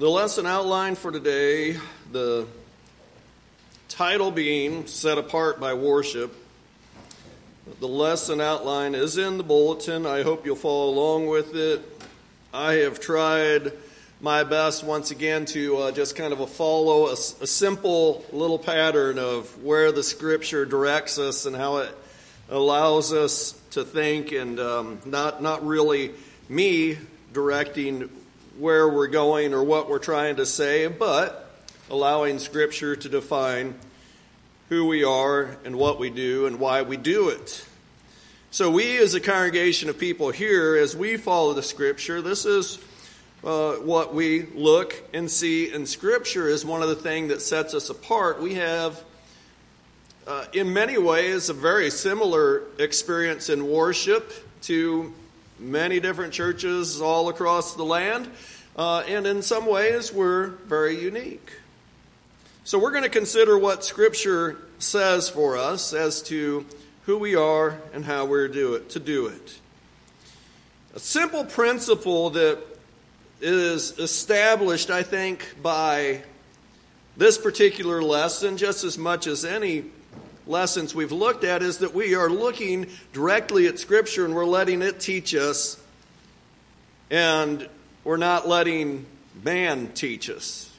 The lesson outline for today, the title being Set Apart by Worship. The lesson outline is in the bulletin. I hope you'll follow along with it. I have tried my best once again to uh, just kind of a follow a, a, simple little pattern of where the scripture directs us and how it allows us to think and um, not not really me directing where we're going or what we're trying to say, but allowing Scripture to define who we are and what we do and why we do it. So, we as a congregation of people here, as we follow the Scripture, this is uh, what we look and see in Scripture is one of the things that sets us apart. We have, uh, in many ways, a very similar experience in worship to many different churches all across the land, uh, and in some ways we're very unique. So we're going to consider what Scripture says for us as to who we are and how we're do it, to do it. A simple principle that is established, I think, by this particular lesson just as much as any lessons we've looked at is that we are looking directly at Scripture and we're letting it teach us, and we're not letting man teach us.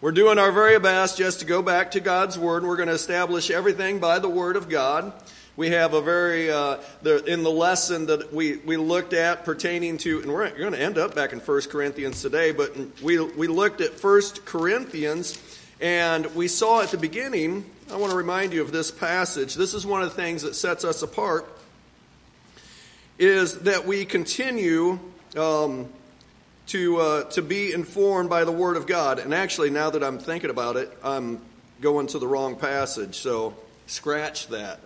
We're doing our very best just to go back to God's Word, we're going to establish everything by the Word of God. We have a very, uh, the, in the lesson that we, we looked at pertaining to, and we're going to end up back in 1 Corinthians today, but we, we looked at 1 Corinthians, and we saw at the beginning I want to remind you of this passage. This is one of the things that sets us apart is that we continue um, to, uh, to be informed by the Word of God. And actually, now that I'm thinking about it, I'm going to the wrong passage, so scratch that.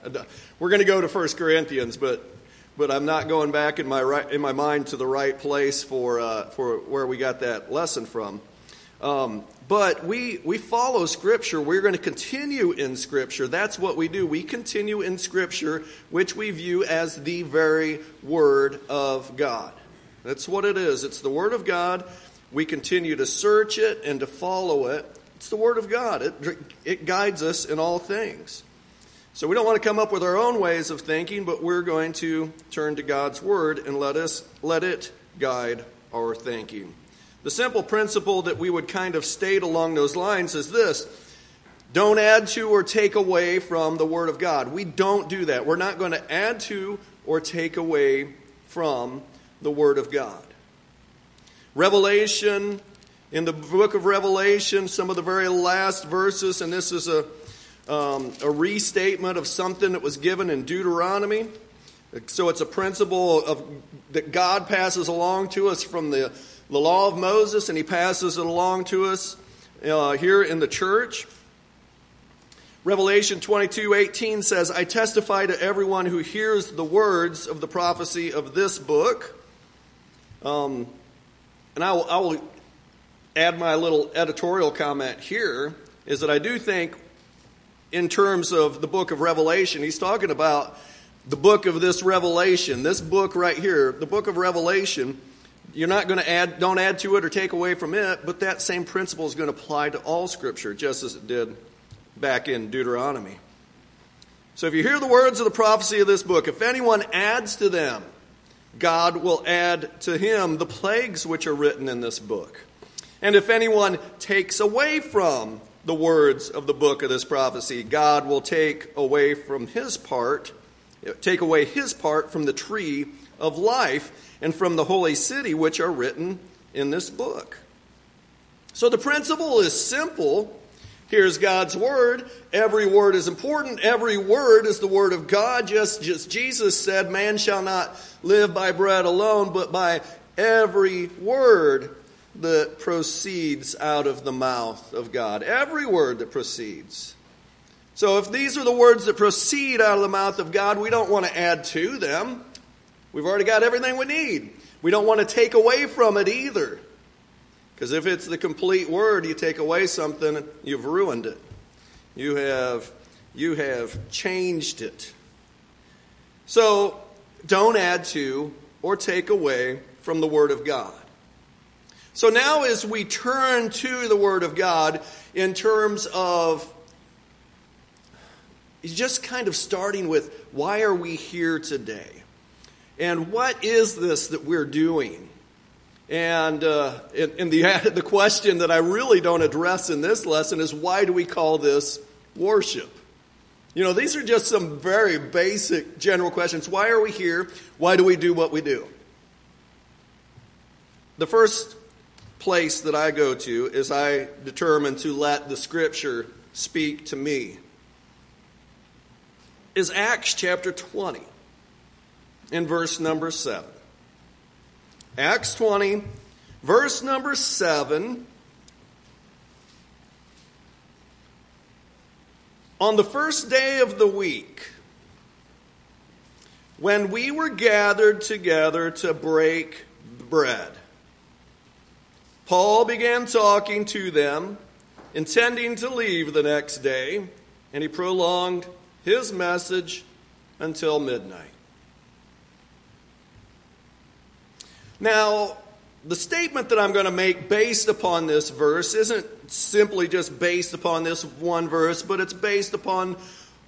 We're going to go to 1 Corinthians, but, but I'm not going back in my, right, in my mind to the right place for, uh, for where we got that lesson from. Um, but we, we follow Scripture. We're going to continue in Scripture. That's what we do. We continue in Scripture, which we view as the very Word of God. That's what it is. It's the Word of God. We continue to search it and to follow it. It's the Word of God, it, it guides us in all things. So we don't want to come up with our own ways of thinking, but we're going to turn to God's Word and let, us, let it guide our thinking. The simple principle that we would kind of state along those lines is this don't add to or take away from the Word of God. We don't do that. We're not going to add to or take away from the Word of God. Revelation, in the book of Revelation, some of the very last verses, and this is a, um, a restatement of something that was given in Deuteronomy. So it's a principle of, that God passes along to us from the the law of Moses and he passes it along to us uh, here in the church. Revelation 22 18 says, I testify to everyone who hears the words of the prophecy of this book. Um, and I will, I will add my little editorial comment here is that I do think, in terms of the book of Revelation, he's talking about the book of this Revelation, this book right here, the book of Revelation you're not going to add, don't add to it or take away from it, but that same principle is going to apply to all Scripture, just as it did back in Deuteronomy. So if you hear the words of the prophecy of this book, if anyone adds to them, God will add to him the plagues which are written in this book. And if anyone takes away from the words of the book of this prophecy, God will take away from his part, take away his part from the tree of life and from the holy city, which are written in this book. So the principle is simple. Here's God's word. Every word is important. Every word is the word of God. Just, just Jesus said, Man shall not live by bread alone, but by every word that proceeds out of the mouth of God. Every word that proceeds. So if these are the words that proceed out of the mouth of God, we don't want to add to them. We've already got everything we need. We don't want to take away from it either. Because if it's the complete word, you take away something, you've ruined it. You have, you have changed it. So don't add to or take away from the Word of God. So now, as we turn to the Word of God in terms of just kind of starting with why are we here today? And what is this that we're doing? And, uh, and, and the, the question that I really don't address in this lesson is why do we call this worship? You know, these are just some very basic general questions. Why are we here? Why do we do what we do? The first place that I go to is I determine to let the scripture speak to me is Acts chapter 20 in verse number 7. Acts 20, verse number 7. On the first day of the week, when we were gathered together to break bread, Paul began talking to them, intending to leave the next day, and he prolonged his message until midnight. Now, the statement that I'm going to make based upon this verse isn't simply just based upon this one verse, but it's based upon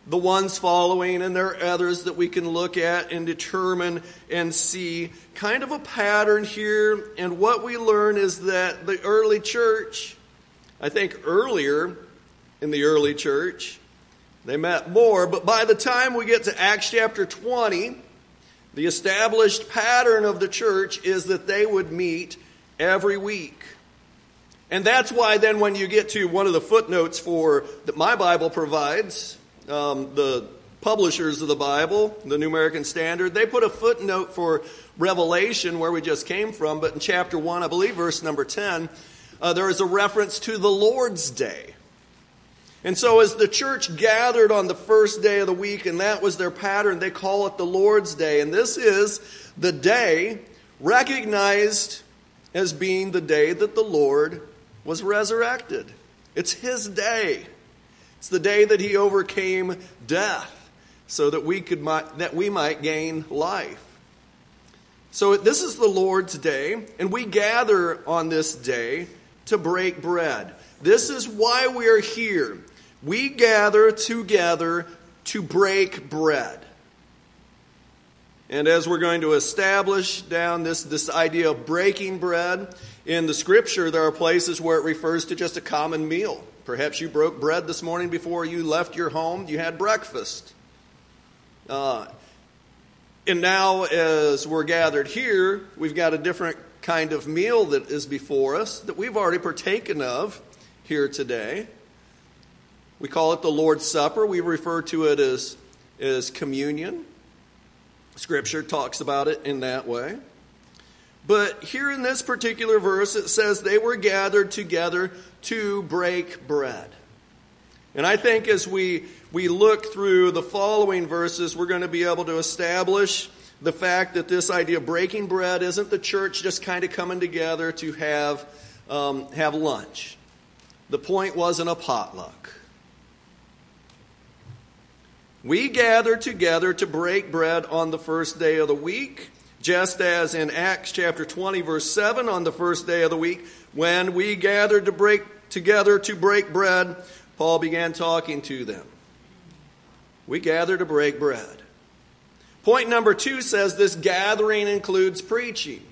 the ones following, and there are others that we can look at and determine and see kind of a pattern here. And what we learn is that the early church, I think earlier in the early church, they met more, but by the time we get to Acts chapter 20, the established pattern of the church is that they would meet every week. And that's why then when you get to one of the footnotes for that my Bible provides, um, the publishers of the Bible, the New American Standard, they put a footnote for Revelation where we just came from, but in chapter 1, I believe verse number 10, uh, there is a reference to the Lord's Day. And so, as the church gathered on the first day of the week, and that was their pattern, they call it the Lord's Day. And this is the day recognized as being the day that the Lord was resurrected. It's His day. It's the day that He overcame death so that we, could, that we might gain life. So, this is the Lord's day, and we gather on this day to break bread. This is why we are here we gather together to break bread. And as we're going to establish down this, this idea of breaking bread, in the scripture, there are places where it refers to just a common meal. Perhaps you broke bread this morning before you left your home, you had breakfast. Uh, and now, as we're gathered here, we've got a different kind of meal that is before us that we've already partaken of here today. We call it the Lord's Supper. We refer to it as, as communion. Scripture talks about it in that way. But here in this particular verse, it says they were gathered together to break bread. And I think as we, we look through the following verses, we're going to be able to establish the fact that this idea of breaking bread isn't the church just kind of coming together to have, um, have lunch. The point wasn't a potluck. We gather together to break bread on the first day of the week, just as in Acts chapter 20, verse 7, on the first day of the week, when we gathered to break together to break bread, Paul began talking to them. We gather to break bread. Point number two says this gathering includes preaching.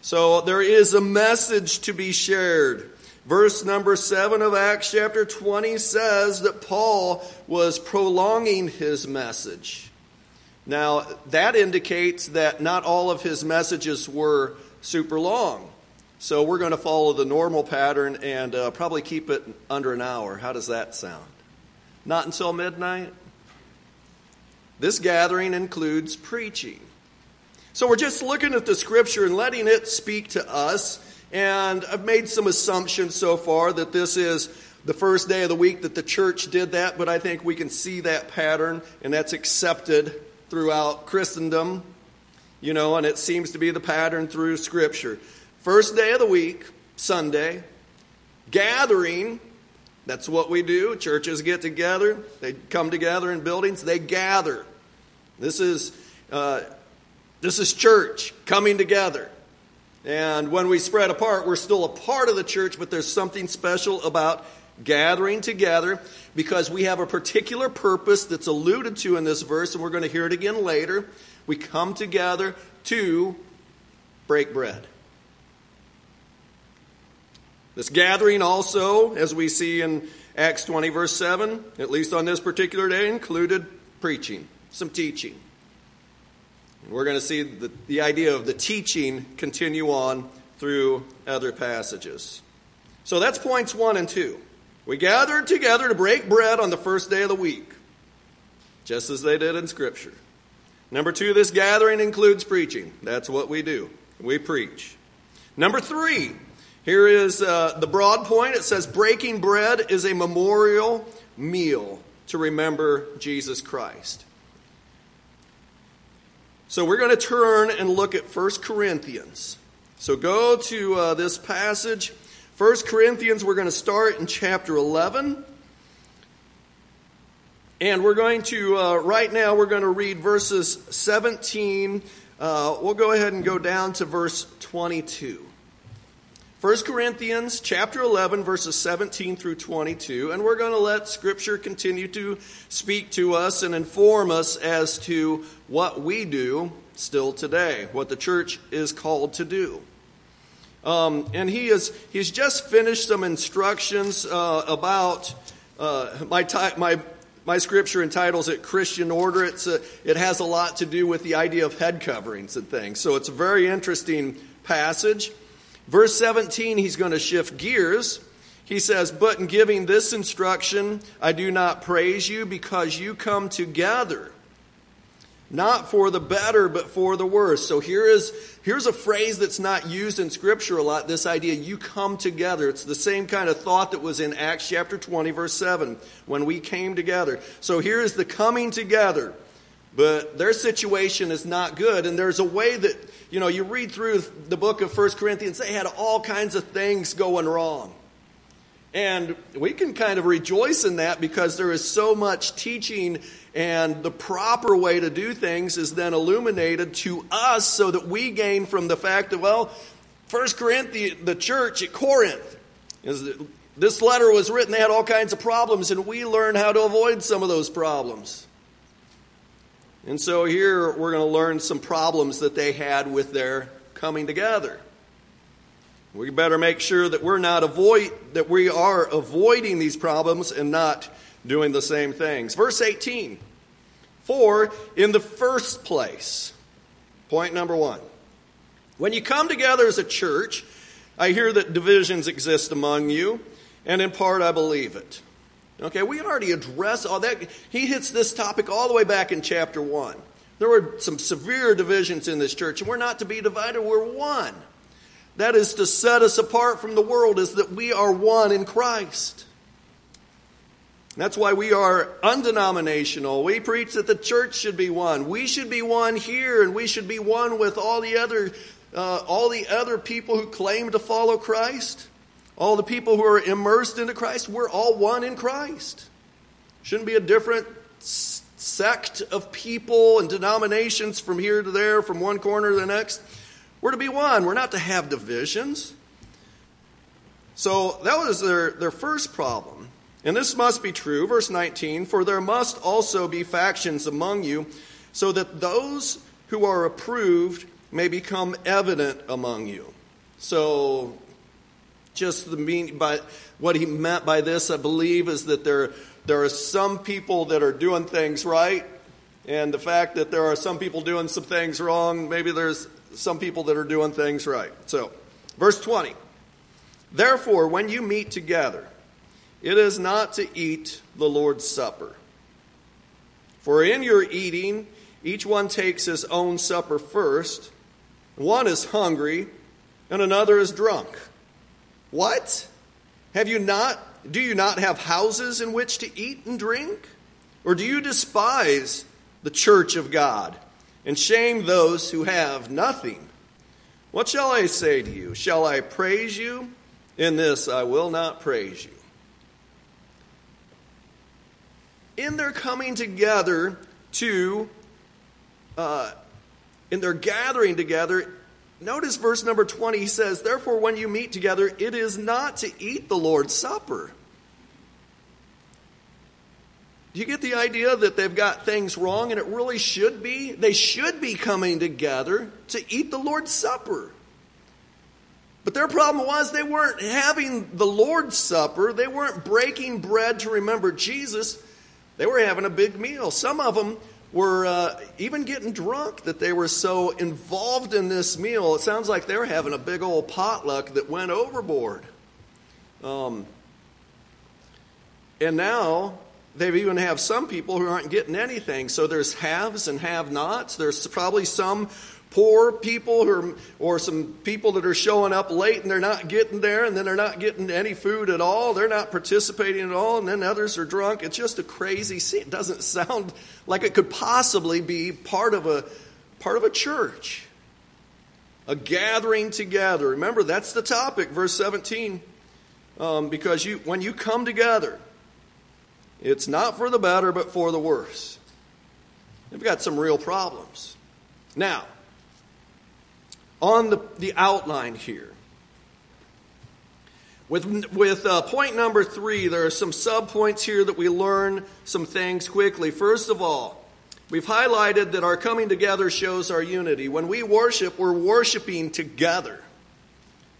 So there is a message to be shared. Verse number 7 of Acts chapter 20 says that Paul was prolonging his message. Now, that indicates that not all of his messages were super long. So we're going to follow the normal pattern and uh, probably keep it under an hour. How does that sound? Not until midnight? This gathering includes preaching. So we're just looking at the scripture and letting it speak to us and I've made some assumptions so far that this is the first day of the week that the church did that, but I think we can see that pattern, and that's accepted throughout Christendom, you know, and it seems to be the pattern through Scripture. First day of the week, Sunday, gathering, that's what we do. Churches get together, they come together in buildings, they gather. This is, uh, this is church coming together. And when we spread apart, we're still a part of the church, but there's something special about gathering together because we have a particular purpose that's alluded to in this verse, and we're going to hear it again later. We come together to break bread. This gathering also, as we see in Acts 20, verse 7, at least on this particular day, included preaching, some teaching. We're going to see the, the idea of the teaching continue on through other passages. So that's points one and two. We gathered together to break bread on the first day of the week, just as they did in Scripture. Number two, this gathering includes preaching. That's what we do. We preach. Number three, here is uh, the broad point. It says breaking bread is a memorial meal to remember Jesus Christ. So we're going to turn and look at 1 Corinthians. So go to uh, this passage. 1 Corinthians, we're going to start in chapter 11. And we're going to, uh, right now, we're going to read verses 17. Uh, we'll go ahead and go down to verse 22. 1 Corinthians chapter 11 verses 17 through 22 and we're going to let scripture continue to speak to us and inform us as to what we do still today, what the church is called to do. Um, and he is he's just finished some instructions uh, about uh, my my my scripture entitles it Christian order. It's a, it has a lot to do with the idea of head coverings and things. So it's a very interesting passage. Verse 17, he's going to shift gears. He says, But in giving this instruction, I do not praise you because you come together, not for the better, but for the worse. So here is, here's a phrase that's not used in Scripture a lot this idea, you come together. It's the same kind of thought that was in Acts chapter 20, verse 7, when we came together. So here is the coming together. But their situation is not good, and there's a way that you know, you read through the book of First Corinthians, they had all kinds of things going wrong. And we can kind of rejoice in that because there is so much teaching, and the proper way to do things is then illuminated to us so that we gain from the fact that, well, First Corinthians, the church at Corinth, is this letter was written, they had all kinds of problems, and we learn how to avoid some of those problems. And so here we're going to learn some problems that they had with their coming together. We better make sure that we're not avoid that we are avoiding these problems and not doing the same things. Verse 18. For in the first place, point number 1. When you come together as a church, I hear that divisions exist among you, and in part I believe it. Okay, we already addressed all that. He hits this topic all the way back in chapter 1. There were some severe divisions in this church, and we're not to be divided, we're one. That is to set us apart from the world, is that we are one in Christ. That's why we are undenominational. We preach that the church should be one. We should be one here, and we should be one with all the other, uh, all the other people who claim to follow Christ. All the people who are immersed into Christ, we're all one in Christ. Shouldn't be a different sect of people and denominations from here to there, from one corner to the next. We're to be one. We're not to have divisions. So that was their, their first problem. And this must be true, verse 19, for there must also be factions among you, so that those who are approved may become evident among you. So just the mean by what he meant by this, I believe, is that there there are some people that are doing things right, and the fact that there are some people doing some things wrong, maybe there's some people that are doing things right. So, verse 20. Therefore, when you meet together, it is not to eat the Lord's Supper. For in your eating, each one takes his own supper first. One is hungry, and another is drunk. What? Have you not do you not have houses in which to eat and drink? Or do you despise the church of God and shame those who have nothing? What shall I say to you? Shall I praise you? In this I will not praise you. In their coming together to, uh, in their gathering together, notice verse number 20. He says, Therefore, when you meet together, it is not to eat the Lord's Supper. Do you get the idea that they've got things wrong and it really should be? They should be coming together to eat the Lord's Supper. But their problem was they weren't having the Lord's Supper, they weren't breaking bread to remember Jesus. They were having a big meal. Some of them were uh, even getting drunk that they were so involved in this meal. It sounds like they were having a big old potluck that went overboard. Um, and now they even have some people who aren't getting anything. So there's haves and have nots. There's probably some poor people or, or some people that are showing up late and they're not getting there and then they're not getting any food at all. They're not participating at all and then others are drunk. It's just a crazy scene. It doesn't sound like it could possibly be part of a, part of a church. A gathering together. Remember, that's the topic, verse 17. Um, because you, when you come together, it's not for the better, but for the worse. They've got some real problems. Now, on the, the outline here, with, with uh, point number three, there are some subpoints here that we learn some things quickly. First of all, we've highlighted that our coming together shows our unity. When we worship, we're worshiping together.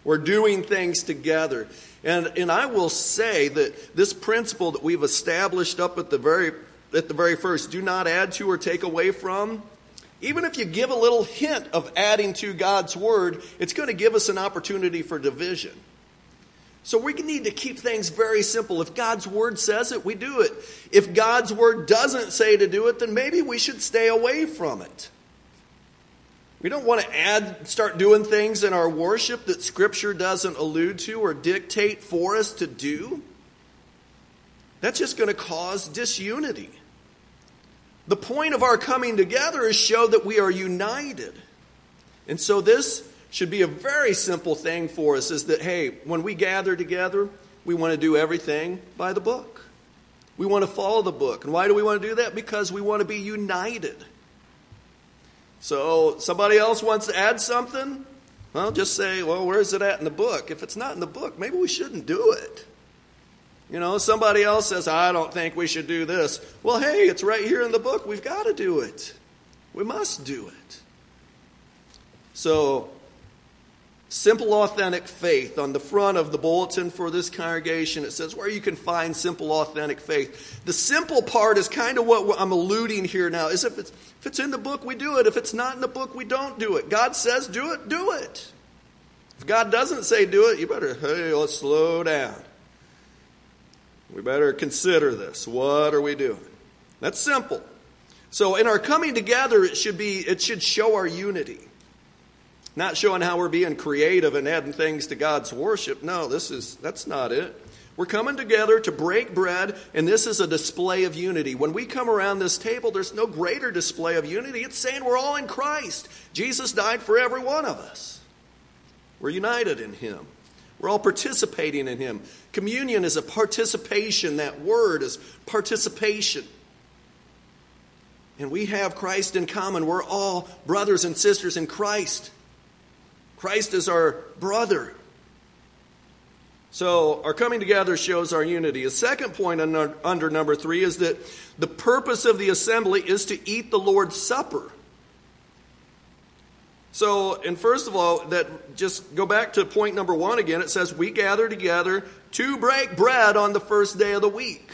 We're doing things together. And, and I will say that this principle that we've established up at the very at the very first, do not add to or take away from. Even if you give a little hint of adding to God's word, it's going to give us an opportunity for division. So we need to keep things very simple. If God's word says it, we do it. If God's word doesn't say to do it, then maybe we should stay away from it. We don't want to add, start doing things in our worship that Scripture doesn't allude to or dictate for us to do. That's just going to cause disunity. The point of our coming together is show that we are united. And so this should be a very simple thing for us is that hey, when we gather together, we want to do everything by the book. We want to follow the book. And why do we want to do that? Because we want to be united. So somebody else wants to add something? Well, just say, well, where is it at in the book? If it's not in the book, maybe we shouldn't do it. You know, somebody else says, I don't think we should do this. Well, hey, it's right here in the book. We've got to do it. We must do it. So Simple, authentic faith. On the front of the bulletin for this congregation, it says where you can find simple, authentic faith. The simple part is kind of what I'm alluding here now. Is if it's, if it's in the book, we do it. If it's not in the book, we don't do it. God says do it, do it. If God doesn't say do it, you better, hey, let's slow down. We better consider this. What are we doing? That's simple. So in our coming together, it should be, it should show our unity. Not showing how we're being creative and adding things to God's worship. No, this is that's not it. We're coming together to break bread, and this is a display of unity. When we come around this table, there's no greater display of unity. It's saying we're all in Christ. Jesus died for every one of us. We're united in Him. We're all participating in Him. Communion is a participation. That word is participation. And we have Christ in common. We're all brothers and sisters in Christ. Christ is our brother. So, our coming together shows our unity. A second point under, under, number three is that the purpose of the assembly is to eat the Lord's Supper. So, and first of all, that just go back to point number one again. It says, We gather together to break bread on the first day of the week.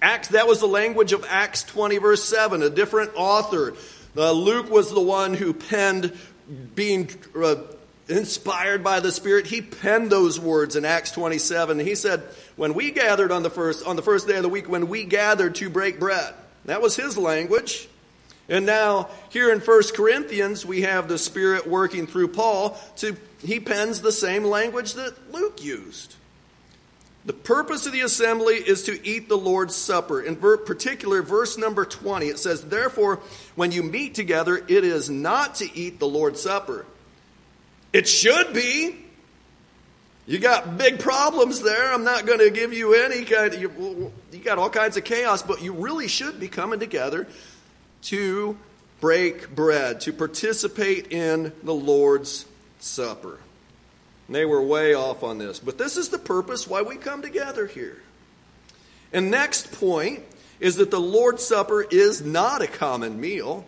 Acts, that was the language of Acts 20, verse 7, a different author. Uh, Luke was the one who penned being uh, inspired by the Spirit, he penned those words in Acts 27. He said, When we gathered on the first on the first day of the week, when we gathered to break bread. That was his language. And now here in 1 Corinthians, we have the Spirit working through Paul to he pens the same language that Luke used. The purpose of the assembly is to eat the Lord's Supper. In particular, verse number 20, it says, Therefore, when you meet together, it is not to eat the Lord's Supper it should be. You got big problems there. I'm not going to give you any kind of, you, you got all kinds of chaos, but you really should be coming together to break bread, to participate in the Lord's Supper. And they were way off on this. But this is the purpose why we come together here. And next point is that the Lord's Supper is not a common meal.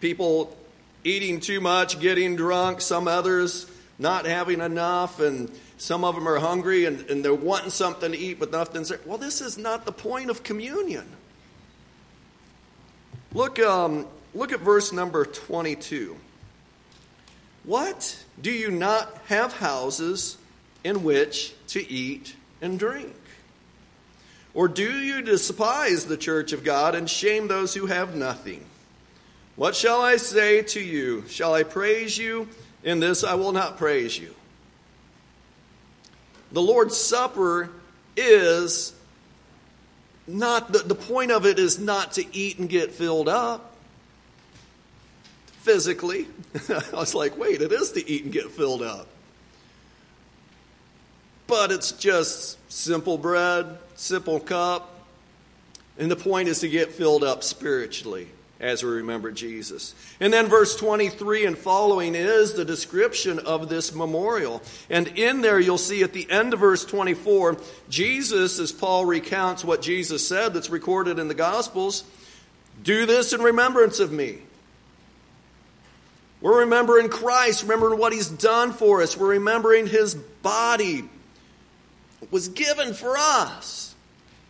People eating too much, getting drunk, some others not having enough, and some of them are hungry and, and they're wanting something to eat but nothing's there. Well, this is not the point of communion. Look, um, look at verse number 22. What? Do you not have houses in which to eat and drink? Or do you despise the church of God and shame those who have nothing? What shall I say to you? Shall I praise you? In this I will not praise you. The Lord's Supper is not, the, the point of it is not to eat and get filled up physically. I was like, wait, it is to eat and get filled up. But it's just simple bread, simple cup. And the point is to get filled up spiritually as we remember Jesus. And then verse 23 and following is the description of this memorial. And in there you'll see at the end of verse 24, Jesus, as Paul recounts what Jesus said that's recorded in the Gospels, do this in remembrance of me. We're remembering Christ, remembering what he's done for us. We're remembering his body was given for us.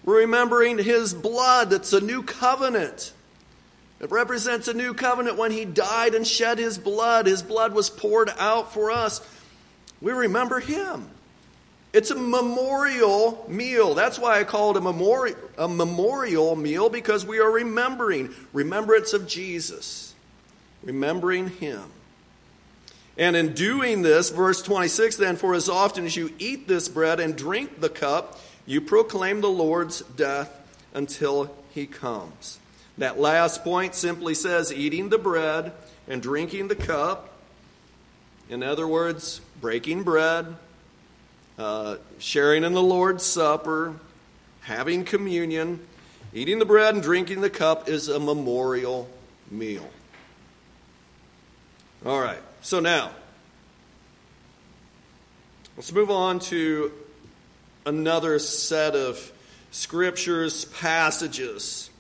We're remembering his blood that's a new covenant. It represents a new covenant when he died and shed his blood. His blood was poured out for us. We remember him. It's a memorial meal. That's why I call it a memorial, a memorial meal because we are remembering remembrance of Jesus, remembering him. And in doing this, verse 26 then, for as often as you eat this bread and drink the cup, you proclaim the Lord's death until he comes. That last point simply says eating the bread and drinking the cup. In other words, breaking bread, uh, sharing in the Lord's Supper, having communion, eating the bread and drinking the cup is a memorial meal. All right, so now let's move on to another set of scriptures, passages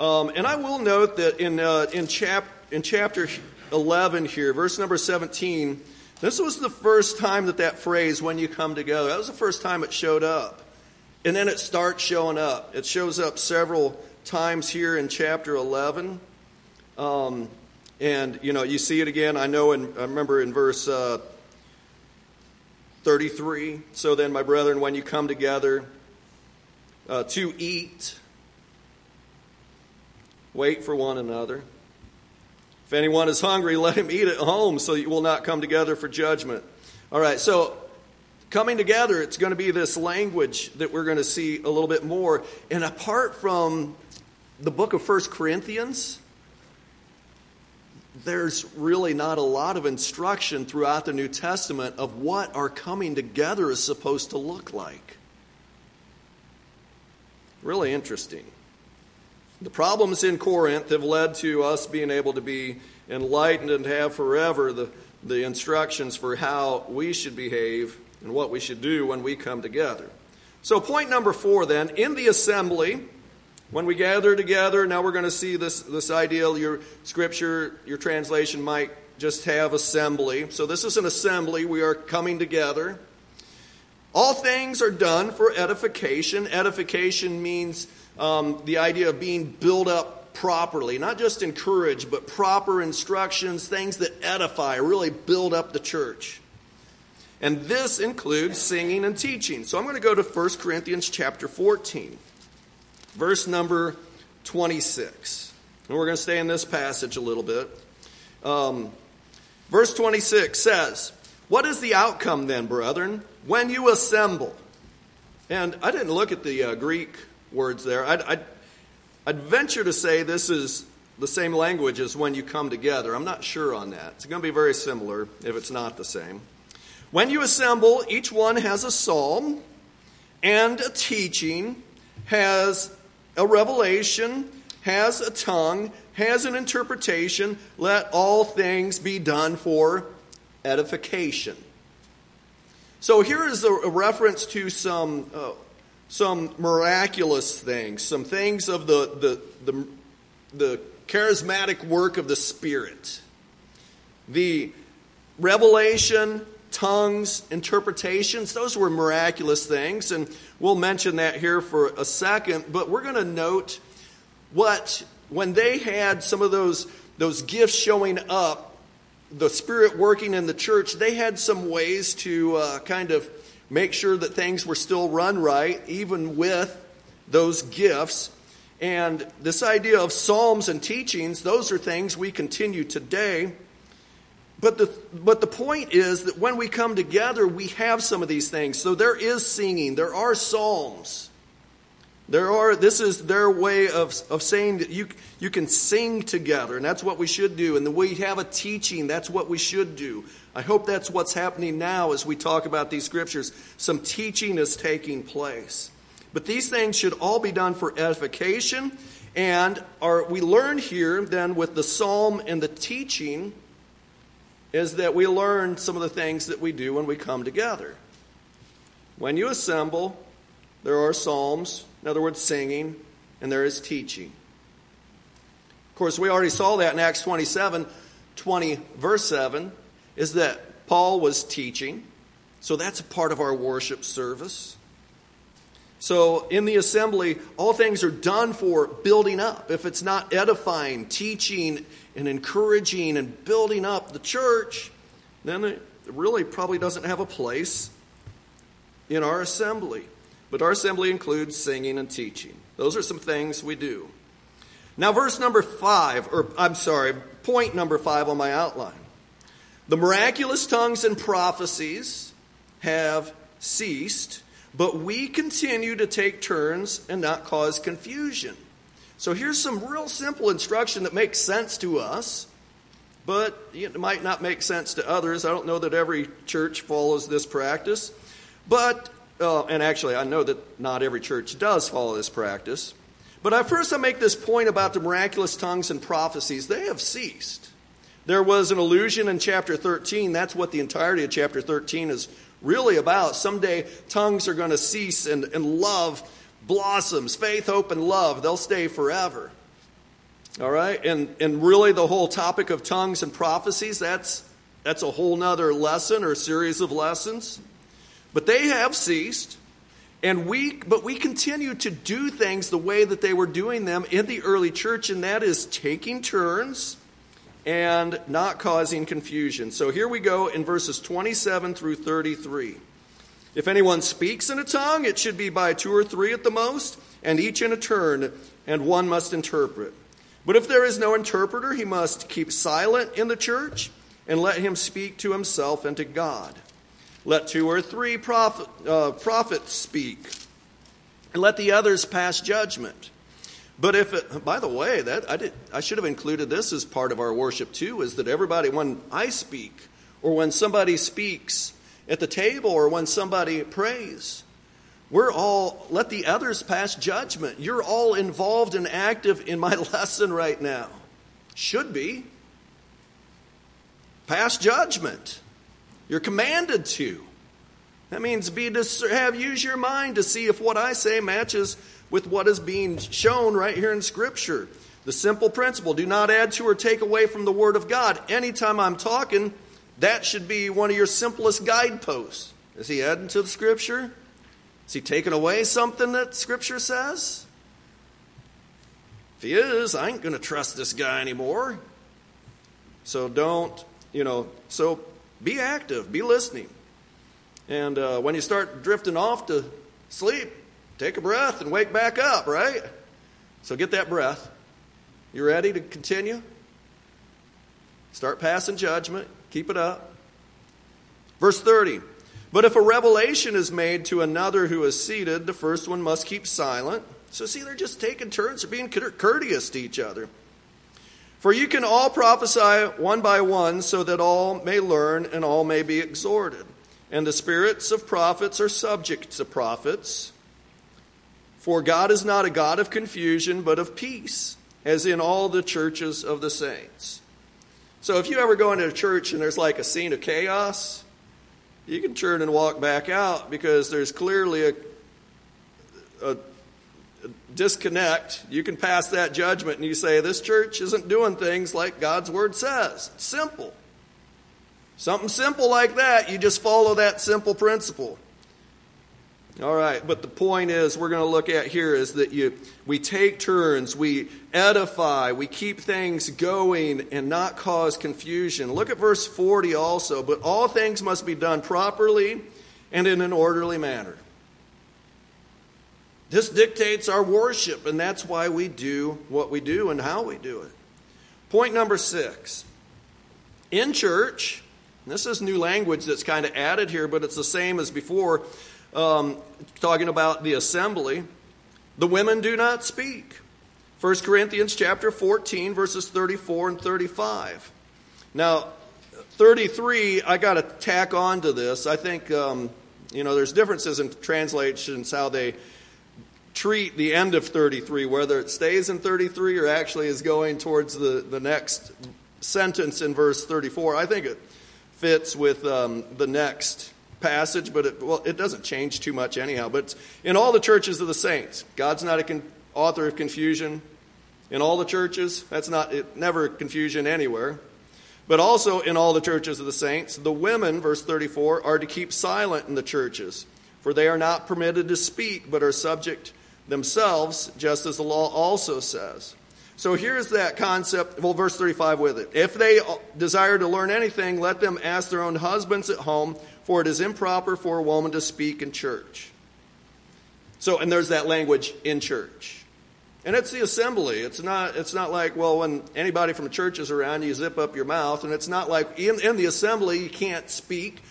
um, and I will note that in, uh, in, chap- in chapter 11 here, verse number 17, this was the first time that that phrase, when you come together, that was the first time it showed up. And then it starts showing up. It shows up several times here in chapter 11. Um, and, you know, you see it again. I know, in, I remember in verse uh, 33. So then, my brethren, when you come together uh, to eat, Wait for one another. If anyone is hungry, let him eat at home so you will not come together for judgment. All right, so coming together, it's going to be this language that we're going to see a little bit more. And apart from the book of First Corinthians, there's really not a lot of instruction throughout the New Testament of what our coming together is supposed to look like. Really interesting. The problems in Corinth have led to us being able to be enlightened and have forever the, the instructions for how we should behave and what we should do when we come together. So, point number four then, in the assembly, when we gather together, now we're going to see this, this idea, your scripture, your translation might just have assembly. So, this is an assembly. We are coming together. All things are done for edification. Edification means um, the idea of being built up properly, not just encouraged, but proper instructions, things that edify, really build up the church. And this includes singing and teaching. So I'm going to go to 1 Corinthians chapter 14, verse number 26. And we're going to stay in this passage a little bit. Um, verse 26 says, What is the outcome then, brethren, when you assemble? And I didn't look at the uh, Greek words there. I'd, I'd, I'd venture to say this is the same language as when you come together. I'm not sure on that. It's going to be very similar if it's not the same. When you assemble, each one has a psalm and a teaching, has a revelation, has a tongue, has an interpretation. Let all things be done for edification. So here is a reference to some, uh, some miraculous things, some things of the, the, the, the charismatic work of the Spirit. The revelation, tongues, interpretations, those were miraculous things, and we'll mention that here for a second, but we're going to note what, when they had some of those, those gifts showing up, the Spirit working in the church, they had some ways to uh, kind of make sure that things were still run right, even with those gifts. And this idea of psalms and teachings, those are things we continue today. But the, but the point is that when we come together, we have some of these things. So there is singing, there are psalms. There are, this is their way of, of saying that you, you can sing together, and that's what we should do. And the we have a teaching, that's what we should do. I hope that's what's happening now as we talk about these scriptures. Some teaching is taking place. But these things should all be done for edification. And our, we learn here then with the psalm and the teaching is that we learn some of the things that we do when we come together. When you assemble, there are psalms, in other words, singing, and there is teaching. Of course, we already saw that in Acts 27 20, verse 7, is that Paul was teaching. So that's a part of our worship service. So in the assembly, all things are done for building up. If it's not edifying, teaching, and encouraging and building up the church, then it really probably doesn't have a place in our assembly. But our assembly includes singing and teaching. Those are some things we do. Now, verse number five, or I'm sorry, point number five on my outline. The miraculous tongues and prophecies have ceased, but we continue to take turns and not cause confusion. So here's some real simple instruction that makes sense to us, but it might not make sense to others. I don't know that every church follows this practice, but uh, and actually, I know that not every church does follow this practice. But at first, I make this point about the miraculous tongues and prophecies. They have ceased. There was an allusion in chapter 13. That's what the entirety of chapter 13 is really about. Someday, tongues are going to cease and, and love blossoms. Faith, hope, and love, they'll stay forever. All right? And, and really, the whole topic of tongues and prophecies, that's, that's a whole nother lesson or series of lessons. But they have ceased. And we, but we continue to do things the way that they were doing them in the early church, and that is taking turns and not causing confusion. So here we go in verses 27 through 33. If anyone speaks in a tongue, it should be by two or three at the most, and each in a turn, and one must interpret. But if there is no interpreter, he must keep silent in the church and let him speak to himself and to God. Let two or three prophet, uh, prophets speak, and let the others pass judgment. But if it, by the way, that I, did, I should have included this as part of our worship too, is that everybody, when I speak, or when somebody speaks at the table, or when somebody prays, we're all, let the others pass judgment. You're all involved and active in my lesson right now. Should be. Pass judgment. You're commanded to. That means be to have use your mind to see if what I say matches with what is being shown right here in Scripture. The simple principle do not add to or take away from the Word of God. Anytime I'm talking, that should be one of your simplest guideposts. Is he adding to the Scripture? Is he taking away something that Scripture says? If he is, I ain't going to trust this guy anymore. So don't, you know, so be active, be listening. And uh, when you start drifting off to sleep, take a breath and wake back up, right? So get that breath. You ready to continue? Start passing judgment. Keep it up. Verse 30. But if a revelation is made to another who is seated, the first one must keep silent. So, see, they're just taking turns, they're being courteous to each other. For you can all prophesy one by one, so that all may learn and all may be exhorted. And the spirits of prophets are subject to prophets. For God is not a God of confusion, but of peace, as in all the churches of the saints. So if you ever go into a church and there's like a scene of chaos, you can turn and walk back out because there's clearly a, a, disconnect. You can pass that judgment and you say, This church isn't doing things like God's Word says. It's simple. Something simple like that, you just follow that simple principle. All right, but the point is we're going to look at here is that you we take turns, we edify, we keep things going and not cause confusion. Look at verse 40 also, but all things must be done properly and in an orderly manner. This dictates our worship, and that's why we do what we do and how we do it. Point number six. In church, this is new language that's kind of added here, but it's the same as before, um, talking about the assembly. The women do not speak. 1 Corinthians chapter 14, verses 34 and 35. Now, 33, I got to tack on to this. I think, um, you know, there's differences in translations how they treat the end of 33, whether it stays in 33 or actually is going towards the, the next sentence in verse 34. I think it fits with um, the next passage, but it, well, it doesn't change too much anyhow. But in all the churches of the saints, God's not a con- author of confusion. In all the churches, that's not it, never confusion anywhere. But also in all the churches of the saints, the women, verse 34, are to keep silent in the churches, for they are not permitted to speak, but are subject themselves, just as the law also says. So here's that concept, well, verse 35 with it. If they desire to learn anything, let them ask their own husbands at home, for it is improper for a woman to speak in church. So, and there's that language in church. And it's the assembly. It's not, it's not like, well, when anybody from a church is around, you zip up your mouth. And it's not like in, in the assembly, you can't speak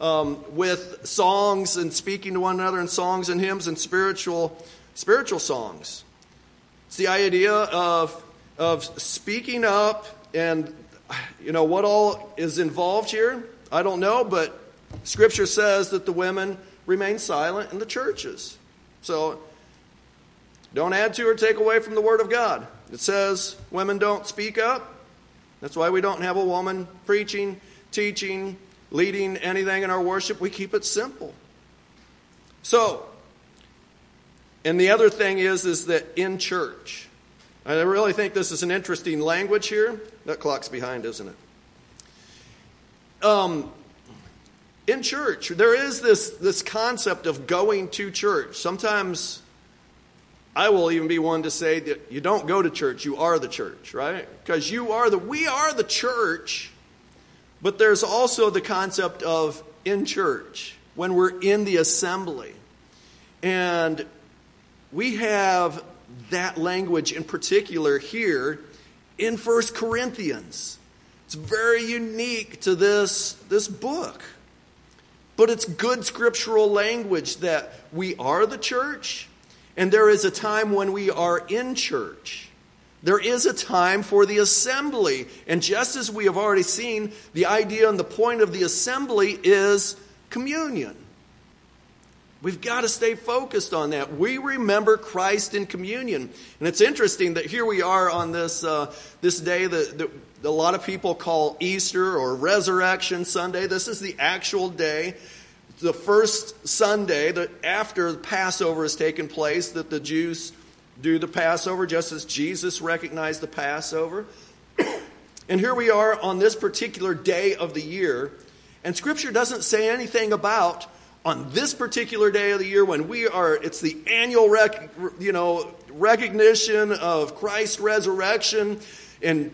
um, with songs and speaking to one another in songs and hymns and spiritual spiritual songs. It's the idea of, of speaking up and, you know, what all is involved here. I don't know, but Scripture says that the women remain silent in the churches. So don't add to or take away from the Word of God. It says women don't speak up. That's why we don't have a woman preaching, teaching, leading anything in our worship. We keep it simple. So, and the other thing is, is that in church, I really think this is an interesting language here. That clock's behind, isn't it? Um, in church, there is this, this concept of going to church. Sometimes I will even be one to say that you don't go to church, you are the church, right? Because you are the, we are the church, but there's also the concept of in church when we're in the assembly. And we have that language in particular here in First Corinthians. It's very unique to this, this book. But it's good scriptural language that we are the church, and there is a time when we are in church. There is a time for the assembly. And just as we have already seen, the idea and the point of the assembly is communion. We've got to stay focused on that. We remember Christ in communion. And it's interesting that here we are on this, uh, this day that, that a lot of people call Easter or Resurrection Sunday. This is the actual day, the first Sunday that after Passover has taken place, that the Jews do the Passover just as Jesus recognized the Passover. and here we are on this particular day of the year, and Scripture doesn't say anything about on this particular day of the year when we are, it's the annual, rec, you know, recognition of Christ's resurrection and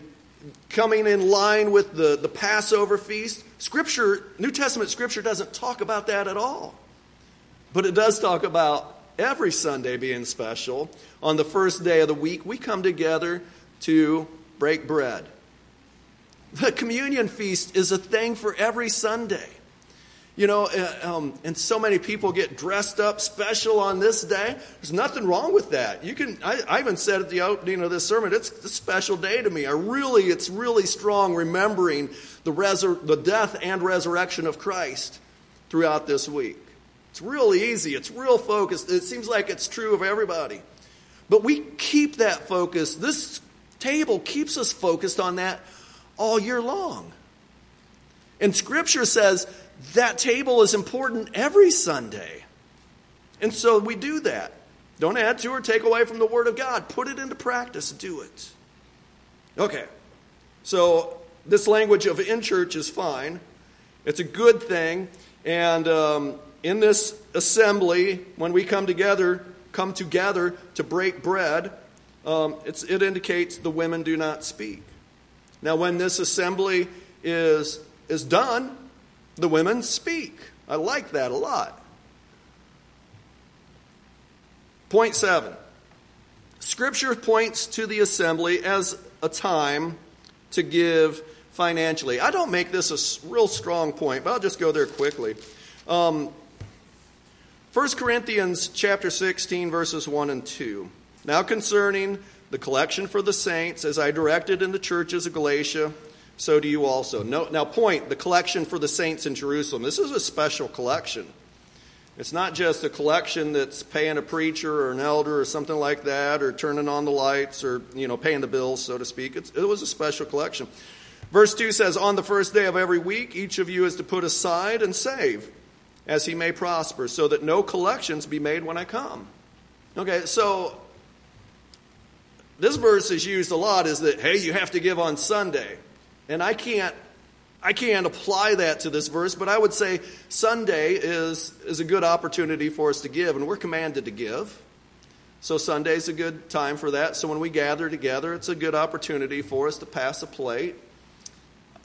coming in line with the, the Passover feast. Scripture, New Testament Scripture doesn't talk about that at all. But it does talk about every Sunday being special. On the first day of the week, we come together to break bread. The communion feast is a thing for every Sunday. You know, uh, um, and so many people get dressed up special on this day. There's nothing wrong with that. You can. I, I even said at the opening of this sermon, it's a special day to me. I really, it's really strong remembering the resur- the death and resurrection of Christ throughout this week. It's real easy. It's real focused. It seems like it's true of everybody, but we keep that focus. This table keeps us focused on that all year long. And Scripture says that table is important every Sunday. And so we do that. Don't add to or take away from the Word of God. Put it into practice. Do it. Okay. So this language of in church is fine. It's a good thing. And um, in this assembly, when we come together, come together to break bread, um, it indicates the women do not speak. Now, when this assembly is, is done, the women speak. I like that a lot. Point seven Scripture points to the assembly as a time to give financially. I don't make this a real strong point, but I'll just go there quickly. Um, 1 Corinthians chapter 16 verses 1 and 2. Now concerning the collection for the saints as I directed in the churches of Galatia, so do you also. No, now point the collection for the saints in Jerusalem. This is a special collection. It's not just a collection that's paying a preacher or an elder or something like that, or turning on the lights or you know paying the bills, so to speak. It's, it was a special collection. Verse 2 says, On the first day of every week, each of you is to put aside and save as he may prosper, so that no collections be made when I come. Okay, so this verse is used a lot is that, hey, you have to give on Sunday. And I can't I can't apply that to this verse, but I would say Sunday is, is a good opportunity for us to give, and we're commanded to give. So Sunday is a good time for that. So when we gather together, it's a good opportunity for us to pass a plate.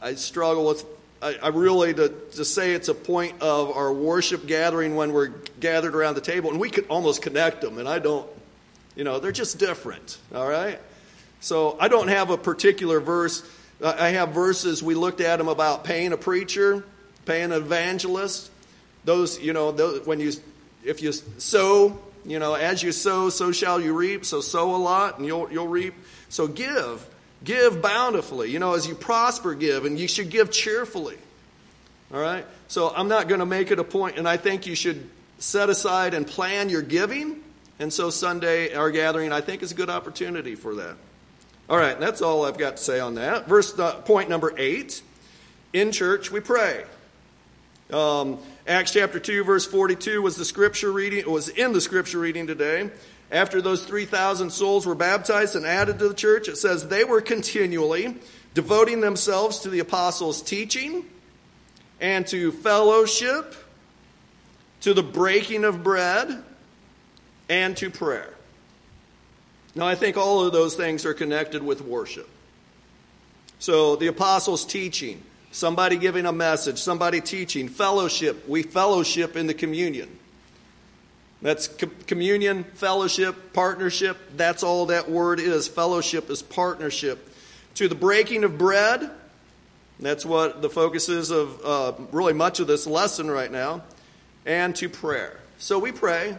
I struggle with I, I really to, to say it's a point of our worship gathering when we're gathered around the table, and we could almost connect them, and I don't, you know, they're just different, all right? So I don't have a particular verse. Uh, I have verses, we looked at them about paying a preacher, paying an evangelist. Those, you know, those, when you, if you sow, you know, as you sow, so shall you reap. So sow a lot and you'll, you'll reap. So give. Give bountifully. You know, as you prosper, give, and you should give cheerfully. All right? So I'm not going to make it a point, and I think you should set aside and plan your giving. And so Sunday, our gathering, I think, is a good opportunity for that. All right, that's all I've got to say on that. Verse uh, point number eight: In church we pray. Um, Acts chapter two, verse forty-two was the scripture reading. Was in the scripture reading today. After those 3,000 souls were baptized and added to the church, it says they were continually devoting themselves to the apostles' teaching and to fellowship, to the breaking of bread, and to prayer. Now, I think all of those things are connected with worship. So, the apostles' teaching, somebody giving a message, somebody teaching, fellowship, we fellowship in the communion. That's communion, fellowship, partnership. That's all that word is. Fellowship is partnership. To the breaking of bread, that's what the focus is of uh, really much of this lesson right now, and to prayer. So we pray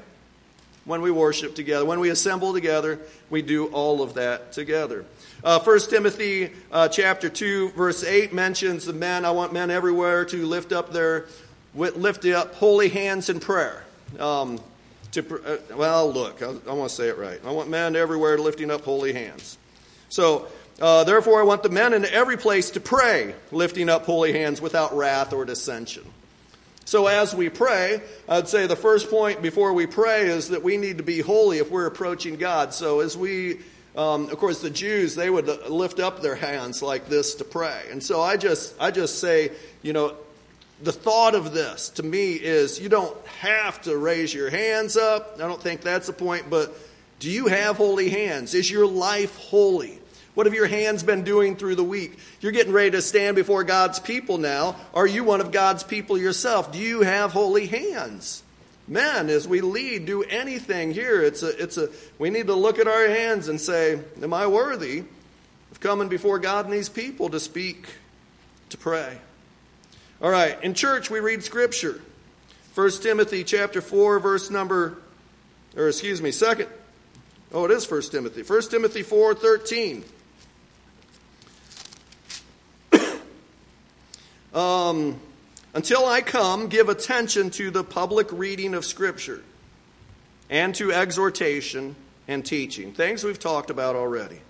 when we worship together. When we assemble together, we do all of that together. Uh, 1 Timothy uh, chapter 2, verse 8 mentions the men, I want men everywhere to lift up their, lift up holy hands in prayer. Um, to, uh, well, look, I, I want to say it right. I want men everywhere lifting up holy hands. So, uh, therefore, I want the men in every place to pray, lifting up holy hands without wrath or dissension. So, as we pray, I'd say the first point before we pray is that we need to be holy if we're approaching God. So, as we, um, of course, the Jews, they would lift up their hands like this to pray. And so, I just, I just say, you know, the thought of this to me is you don't have to raise your hands up. I don't think that's the point, but do you have holy hands? Is your life holy? What have your hands been doing through the week? You're getting ready to stand before God's people now. Are you one of God's people yourself? Do you have holy hands? Men, as we lead, do anything here. It's a, it's a, we need to look at our hands and say, Am I worthy of coming before God and these people to speak, to pray? All right, in church we read scripture. 1 Timothy chapter 4 verse number or excuse me, second Oh, it is 1 Timothy. 1 Timothy 4:13. Um, until I come, give attention to the public reading of Scripture and to exhortation and teaching. Things we've talked about already.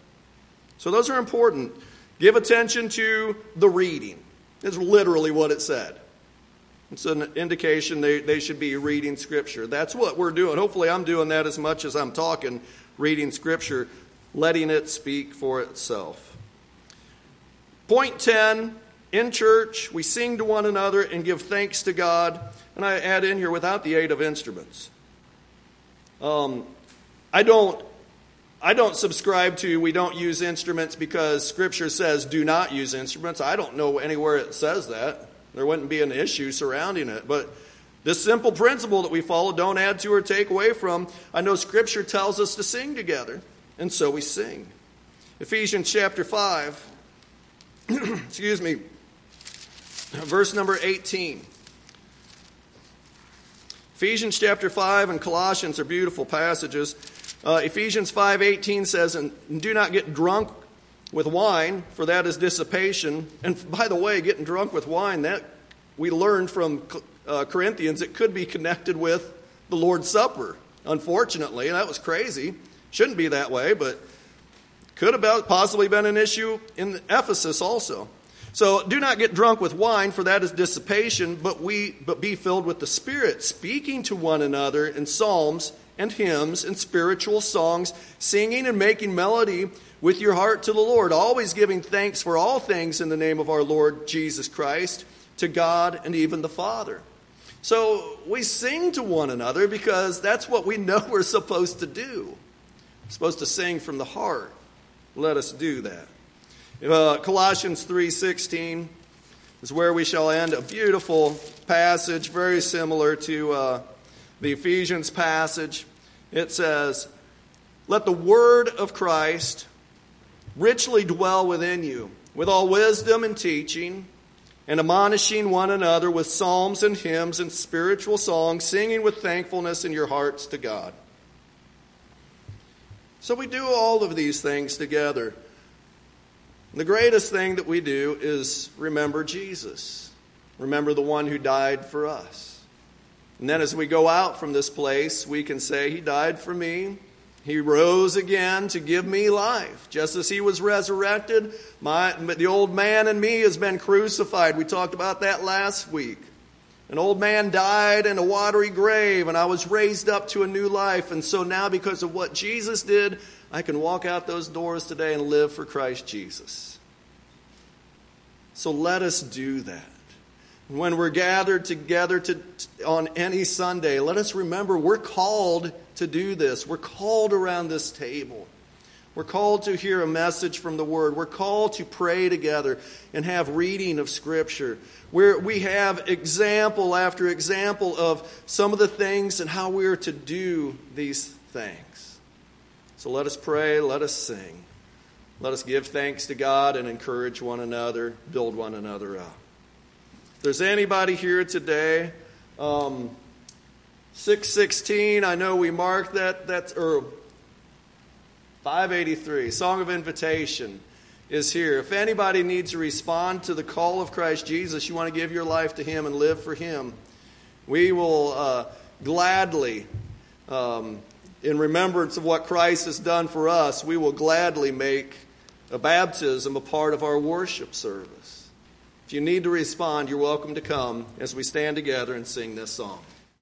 So those are important. Give attention to the reading. Is literally what it said. It's an indication they, they should be reading Scripture. That's what we're doing. Hopefully, I'm doing that as much as I'm talking, reading Scripture, letting it speak for itself. Point 10 in church, we sing to one another and give thanks to God. And I add in here without the aid of instruments. Um, I don't. I don't subscribe to we don't use instruments because Scripture says do not use instruments. I don't know anywhere it says that. There wouldn't be an issue surrounding it. But this simple principle that we follow, don't add to or take away from, I know Scripture tells us to sing together, and so we sing. Ephesians chapter 5, excuse me, verse number 18. Ephesians chapter 5 and Colossians are beautiful passages. Uh, Ephesians 5:18 says, "And do not get drunk with wine, for that is dissipation." And by the way, getting drunk with wine, that we learned from uh, Corinthians, it could be connected with the Lord's Supper. Unfortunately, and that was crazy. Shouldn't be that way, but could have possibly been an issue in Ephesus also. So do not get drunk with wine, for that is dissipation, but we but be filled with the Spirit, speaking to one another in psalms and hymns and spiritual songs, singing and making melody with your heart to the Lord, always giving thanks for all things in the name of our Lord Jesus Christ, to God and even the Father. So we sing to one another because that's what we know we're supposed to do. We're supposed to sing from the heart. Let us do that. Uh, Colossians 3:16 is where we shall end. A beautiful passage, very similar to uh, the Ephesians passage. It says, "Let the word of Christ richly dwell within you, with all wisdom and teaching." and admonishing one another with psalms and hymns and spiritual songs, singing with thankfulness in your hearts to God. So we do all of these things together. The greatest thing that we do is remember Jesus, remember the one who died for us. And then as we go out from this place, we can say, He died for me. He rose again to give me life. Just as he was resurrected, my, the old man in me has been crucified. We talked about that last week. An old man died in a watery grave, and I was raised up to a new life. And so now, because of what Jesus did, I can walk out those doors today and live for Christ Jesus. So let us do that. When we're gathered together to, on any Sunday, let us remember we're called to do this. We're called around this table. We're called to hear a message from the Word. We're called to pray together and have reading of Scripture. Where we have example after example of some of the things and how we are to do these things. So let us pray, let us sing. Let us give thanks to God and encourage one another, build one another up. If there's anybody here today, um, 616, I know we marked that, that's, or 583, Song of Invitation is here. If anybody needs to respond to the call of Christ Jesus, you want to give your life to Him and live for Him, we will uh, gladly um, in remembrance of what Christ has done for us, we will gladly make a baptism a part of our worship service. If you need to respond, you're welcome to come as we stand together and sing this song.